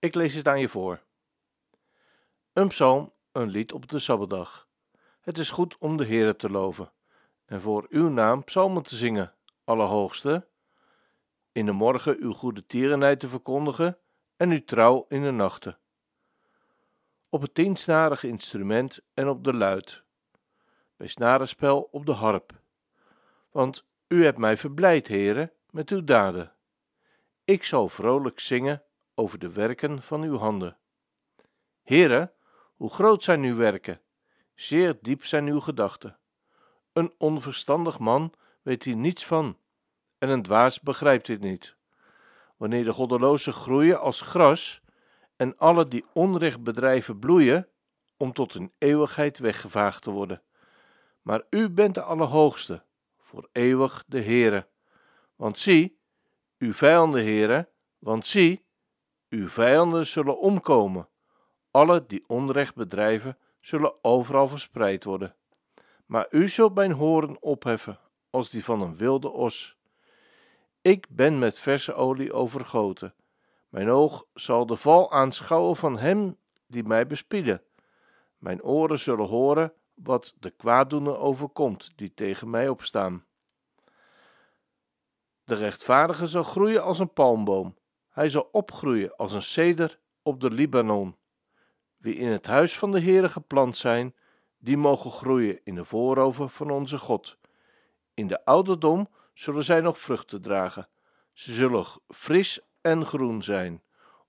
Ik lees het aan je voor. Een psalm, een lied op de Sabbatdag. Het is goed om de Heere te loven en voor uw naam psalmen te zingen, Allerhoogste. In de morgen uw goede tierenheid te verkondigen en uw trouw in de nachten. Op het tiensnarige instrument en op de luid. Bij snarenspel op de harp. Want u hebt mij verblijd, Heere, met uw daden. Ik zal vrolijk zingen over de werken van uw handen. Heere, hoe groot zijn uw werken, zeer diep zijn uw gedachten. Een onverstandig man weet hier niets van, en een dwaas begrijpt dit niet. Wanneer de goddelozen groeien als gras, en alle die onrecht bedrijven bloeien, om tot een eeuwigheid weggevaagd te worden. Maar u bent de Allerhoogste, voor eeuwig de Heere. Want zie, uw vijanden, Heere, want zie, uw vijanden zullen omkomen. Alle die onrecht bedrijven, zullen overal verspreid worden. Maar u zult mijn horen opheffen, als die van een wilde os. Ik ben met verse olie overgoten. Mijn oog zal de val aanschouwen van hem die mij bespieden. Mijn oren zullen horen wat de kwaaddoener overkomt, die tegen mij opstaan. De rechtvaardige zal groeien als een palmboom. Hij zal opgroeien als een ceder op de Libanon. Wie in het huis van de Heere geplant zijn, die mogen groeien in de voorover van onze God. In de ouderdom zullen zij nog vruchten dragen. Ze zullen fris en groen zijn,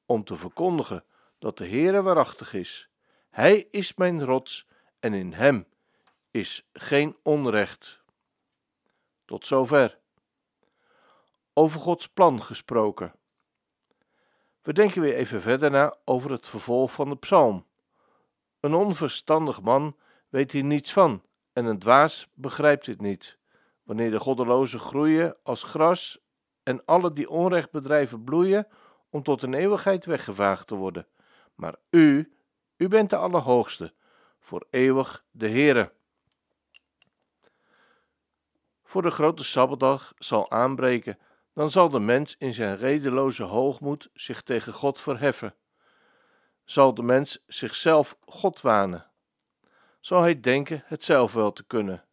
om te verkondigen dat de Heere waarachtig is. Hij is mijn rots en in hem is geen onrecht. Tot zover. Over Gods plan gesproken. We denken weer even verder na over het vervolg van de psalm. Een onverstandig man weet hier niets van en een dwaas begrijpt dit niet. Wanneer de goddelozen groeien als gras en alle die onrecht bedrijven bloeien om tot een eeuwigheid weggevaagd te worden. Maar u, u bent de Allerhoogste, voor eeuwig de Heere. Voor de grote Sabbatdag zal aanbreken dan zal de mens in zijn redeloze hoogmoed zich tegen God verheffen. Zal de mens zichzelf God wanen? Zal hij denken het zelf wel te kunnen?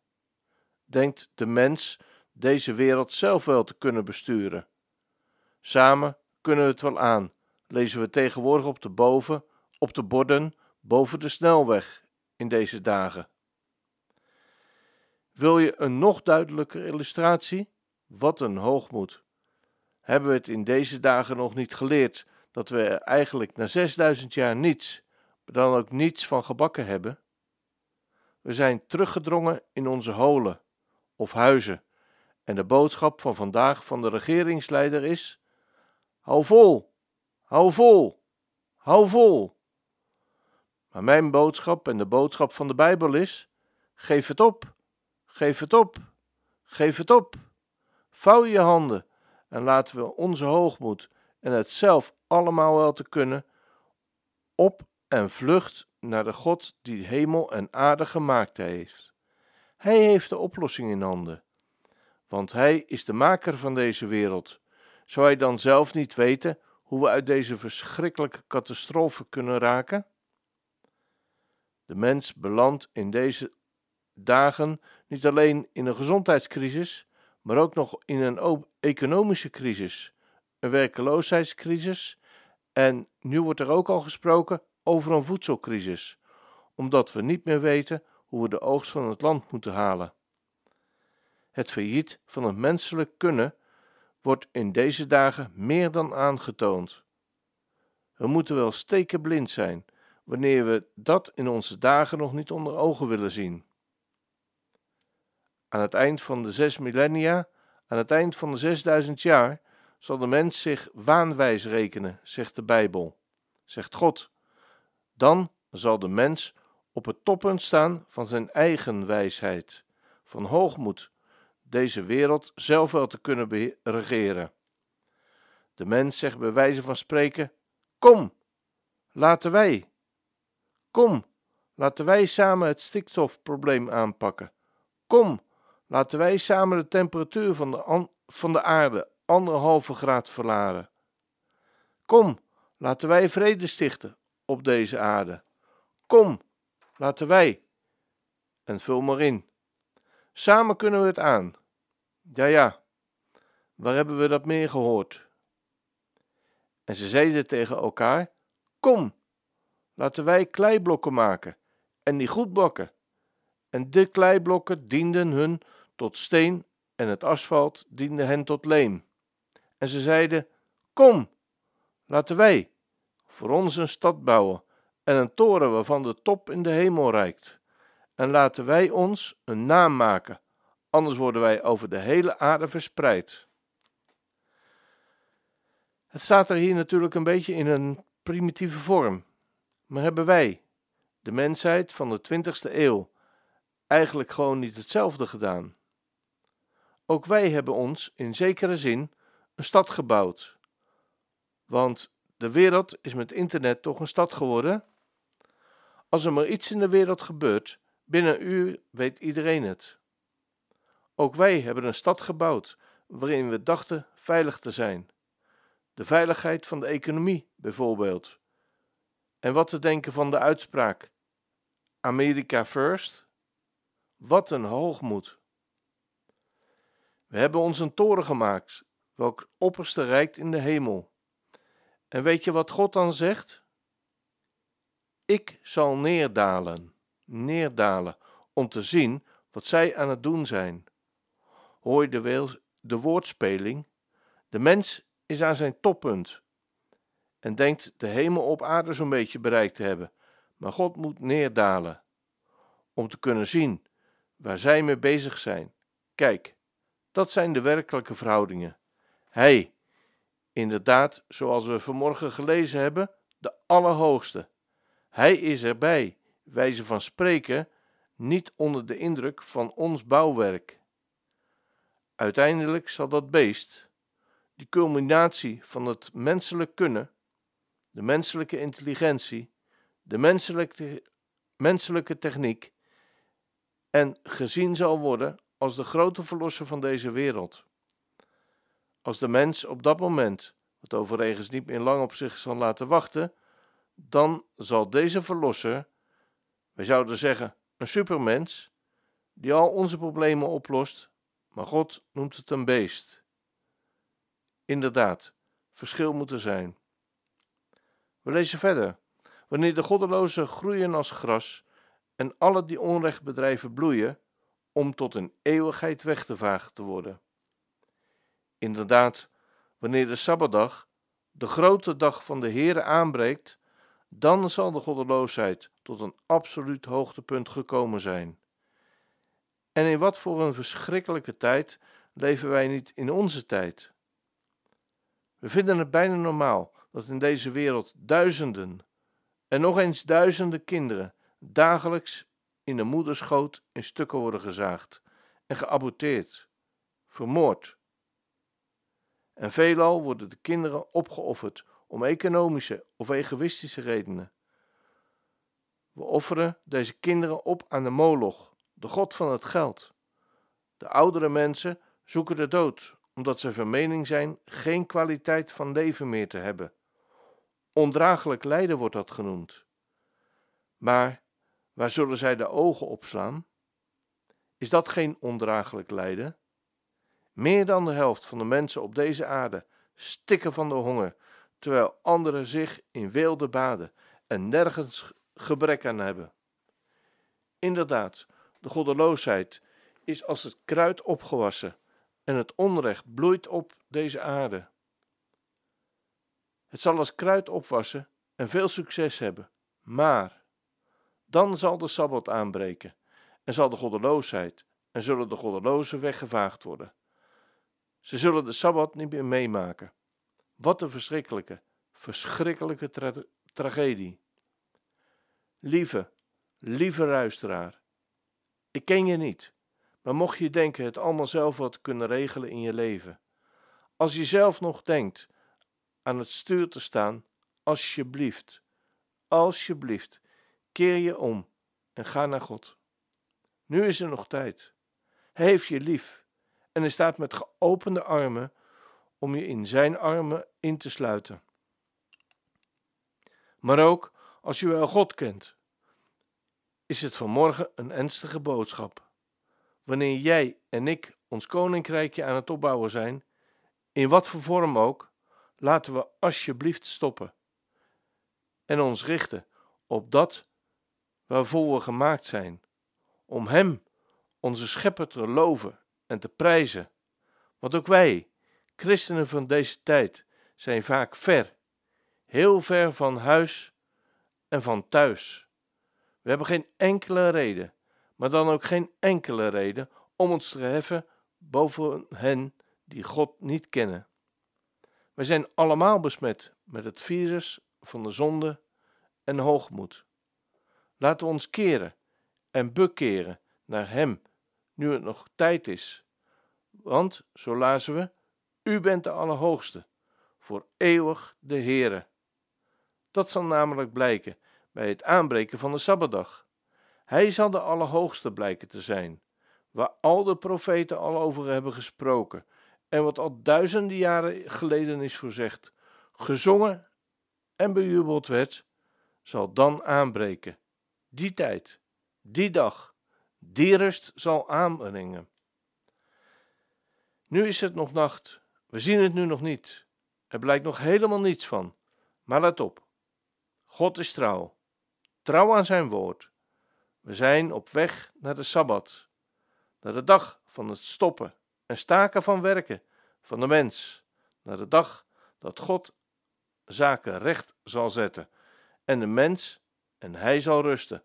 Denkt de mens deze wereld zelf wel te kunnen besturen? Samen kunnen we het wel aan, lezen we tegenwoordig op de boven, op de borden boven de snelweg in deze dagen. Wil je een nog duidelijker illustratie? Wat een hoogmoed! Hebben we het in deze dagen nog niet geleerd dat we er eigenlijk na 6000 jaar niets, dan ook niets van gebakken hebben? We zijn teruggedrongen in onze holen of huizen en de boodschap van vandaag van de regeringsleider is: hou vol, hou vol, hou vol. Maar mijn boodschap en de boodschap van de Bijbel is: geef het op, geef het op, geef het op. Vouw je handen en laten we onze hoogmoed en het zelf allemaal wel te kunnen op en vlucht naar de God die hemel en aarde gemaakt heeft. Hij heeft de oplossing in handen, want Hij is de maker van deze wereld. Zou Hij dan zelf niet weten hoe we uit deze verschrikkelijke catastrofe kunnen raken? De mens belandt in deze dagen niet alleen in een gezondheidscrisis, maar ook nog in een economische crisis, een werkeloosheidscrisis en nu wordt er ook al gesproken over een voedselcrisis, omdat we niet meer weten hoe we de oogst van het land moeten halen. Het failliet van het menselijk kunnen wordt in deze dagen meer dan aangetoond. We moeten wel stekenblind zijn wanneer we dat in onze dagen nog niet onder ogen willen zien aan het eind van de zes millennia, aan het eind van de zesduizend jaar, zal de mens zich waanwijs rekenen, zegt de Bijbel, zegt God. Dan zal de mens op het toppunt staan van zijn eigen wijsheid, van hoogmoed, deze wereld zelf wel te kunnen regeren. De mens zegt bij wijze van spreken: Kom, laten wij. Kom, laten wij samen het stikstofprobleem aanpakken. Kom, laten wij samen de temperatuur van de, van de aarde anderhalve graad verlaren. Kom, laten wij vrede stichten op deze aarde. Kom, laten wij. En vul maar in. Samen kunnen we het aan. Ja, ja. Waar hebben we dat meer gehoord? En ze zeiden tegen elkaar: Kom, laten wij kleiblokken maken en die goed bakken. En de kleiblokken dienden hun tot steen en het asfalt diende hen tot leem. En ze zeiden: Kom, laten wij voor ons een stad bouwen en een toren waarvan de top in de hemel reikt. En laten wij ons een naam maken, anders worden wij over de hele aarde verspreid. Het staat er hier natuurlijk een beetje in een primitieve vorm. Maar hebben wij, de mensheid van de 20ste eeuw, eigenlijk gewoon niet hetzelfde gedaan? Ook wij hebben ons in zekere zin een stad gebouwd. Want de wereld is met internet toch een stad geworden? Als er maar iets in de wereld gebeurt, binnen een uur weet iedereen het. Ook wij hebben een stad gebouwd waarin we dachten veilig te zijn. De veiligheid van de economie, bijvoorbeeld. En wat te denken van de uitspraak: America first? Wat een hoogmoed. We hebben ons een toren gemaakt, welk opperste reikt in de hemel. En weet je wat God dan zegt? Ik zal neerdalen, neerdalen, om te zien wat zij aan het doen zijn. Hoor je de, de woordspeling? De mens is aan zijn toppunt en denkt de hemel op aarde zo'n beetje bereikt te hebben, maar God moet neerdalen om te kunnen zien waar zij mee bezig zijn. Kijk, dat zijn de werkelijke verhoudingen. Hij, inderdaad, zoals we vanmorgen gelezen hebben, de Allerhoogste. Hij is erbij, wijze van spreken, niet onder de indruk van ons bouwwerk. Uiteindelijk zal dat beest, die culminatie van het menselijk kunnen, de menselijke intelligentie, de menselijke, menselijke techniek, en gezien zal worden als de grote verlosser van deze wereld. Als de mens op dat moment, wat overigens niet meer lang op zich zal laten wachten, dan zal deze verlosser, wij zouden zeggen een supermens, die al onze problemen oplost, maar God noemt het een beest. Inderdaad, verschil moet er zijn. We lezen verder. Wanneer de goddelozen groeien als gras en alle die onrecht bedrijven bloeien, om tot een eeuwigheid weg te worden. Inderdaad, wanneer de Sabbatdag, de grote dag van de Heere, aanbreekt, dan zal de goddeloosheid tot een absoluut hoogtepunt gekomen zijn. En in wat voor een verschrikkelijke tijd leven wij niet in onze tijd? We vinden het bijna normaal dat in deze wereld duizenden en nog eens duizenden kinderen dagelijks in de moederschoot in stukken worden gezaagd en geaborteerd, vermoord. En veelal worden de kinderen opgeofferd om economische of egoïstische redenen. We offeren deze kinderen op aan de moloch, de god van het geld. De oudere mensen zoeken de dood, omdat ze van mening zijn geen kwaliteit van leven meer te hebben. Ondraaglijk lijden wordt dat genoemd. Maar waar zullen zij de ogen opslaan? Is dat geen ondraaglijk lijden? Meer dan de helft van de mensen op deze aarde stikken van de honger, terwijl anderen zich in weelde baden en nergens gebrek aan hebben. Inderdaad, de goddeloosheid is als het kruid opgewassen en het onrecht bloeit op deze aarde. Het zal als kruid opwassen en veel succes hebben, maar dan zal de sabbat aanbreken en zal de goddeloosheid en zullen de goddelozen weggevaagd worden. Ze zullen de Sabbat niet meer meemaken. Wat een verschrikkelijke, verschrikkelijke tragedie. Lieve, lieve luisteraar, ik ken je niet, maar mocht je denken het allemaal zelf wat kunnen regelen in je leven. Als je zelf nog denkt aan het stuur te staan, alsjeblieft, alsjeblieft, keer je om en ga naar God. Nu is er nog tijd. Hij heeft je lief en hij staat met geopende armen om je in zijn armen in te sluiten. Maar ook als je wel God kent, is het vanmorgen een ernstige boodschap. Wanneer jij en ik ons koninkrijkje aan het opbouwen zijn, in wat voor vorm ook, laten we alsjeblieft stoppen en ons richten op dat waarvoor we gemaakt zijn, om Hem, onze Schepper, te loven en te prijzen. Want ook wij, christenen van deze tijd, zijn vaak ver, heel ver van huis en van thuis. We hebben geen enkele reden, maar dan ook geen enkele reden om ons te heffen boven hen die God niet kennen. Wij zijn allemaal besmet met het virus van de zonde en hoogmoed. Laten we ons keren en bekeren naar Hem, nu het nog tijd is. Want, zo lazen we, U bent de Allerhoogste, voor eeuwig de Heere. Dat zal namelijk blijken bij het aanbreken van de Sabbatdag. Hij zal de Allerhoogste blijken te zijn, waar al de profeten al over hebben gesproken en wat al duizenden jaren geleden is voorzegd, gezongen en bejubeld werd, zal dan aanbreken. Die tijd, die dag, die rust zal aanbrengen. Nu is het nog nacht, we zien het nu nog niet. Er blijkt nog helemaal niets van. Maar let op, God is trouw, trouw aan zijn woord. We zijn op weg naar de Sabbat, naar de dag van het stoppen en staken van werken van de mens, naar de dag dat God zaken recht zal zetten en de mens en hij zal rusten.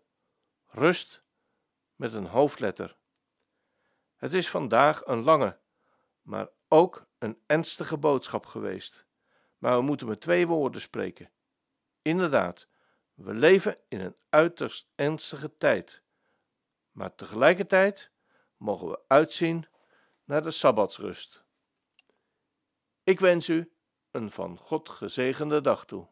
Rust met een hoofdletter. Het is vandaag een lange, maar ook een ernstige boodschap geweest. Maar we moeten met twee woorden spreken. Inderdaad, we leven in een uiterst ernstige tijd. Maar tegelijkertijd mogen we uitzien naar de sabbatsrust. Ik wens u een van God gezegende dag toe.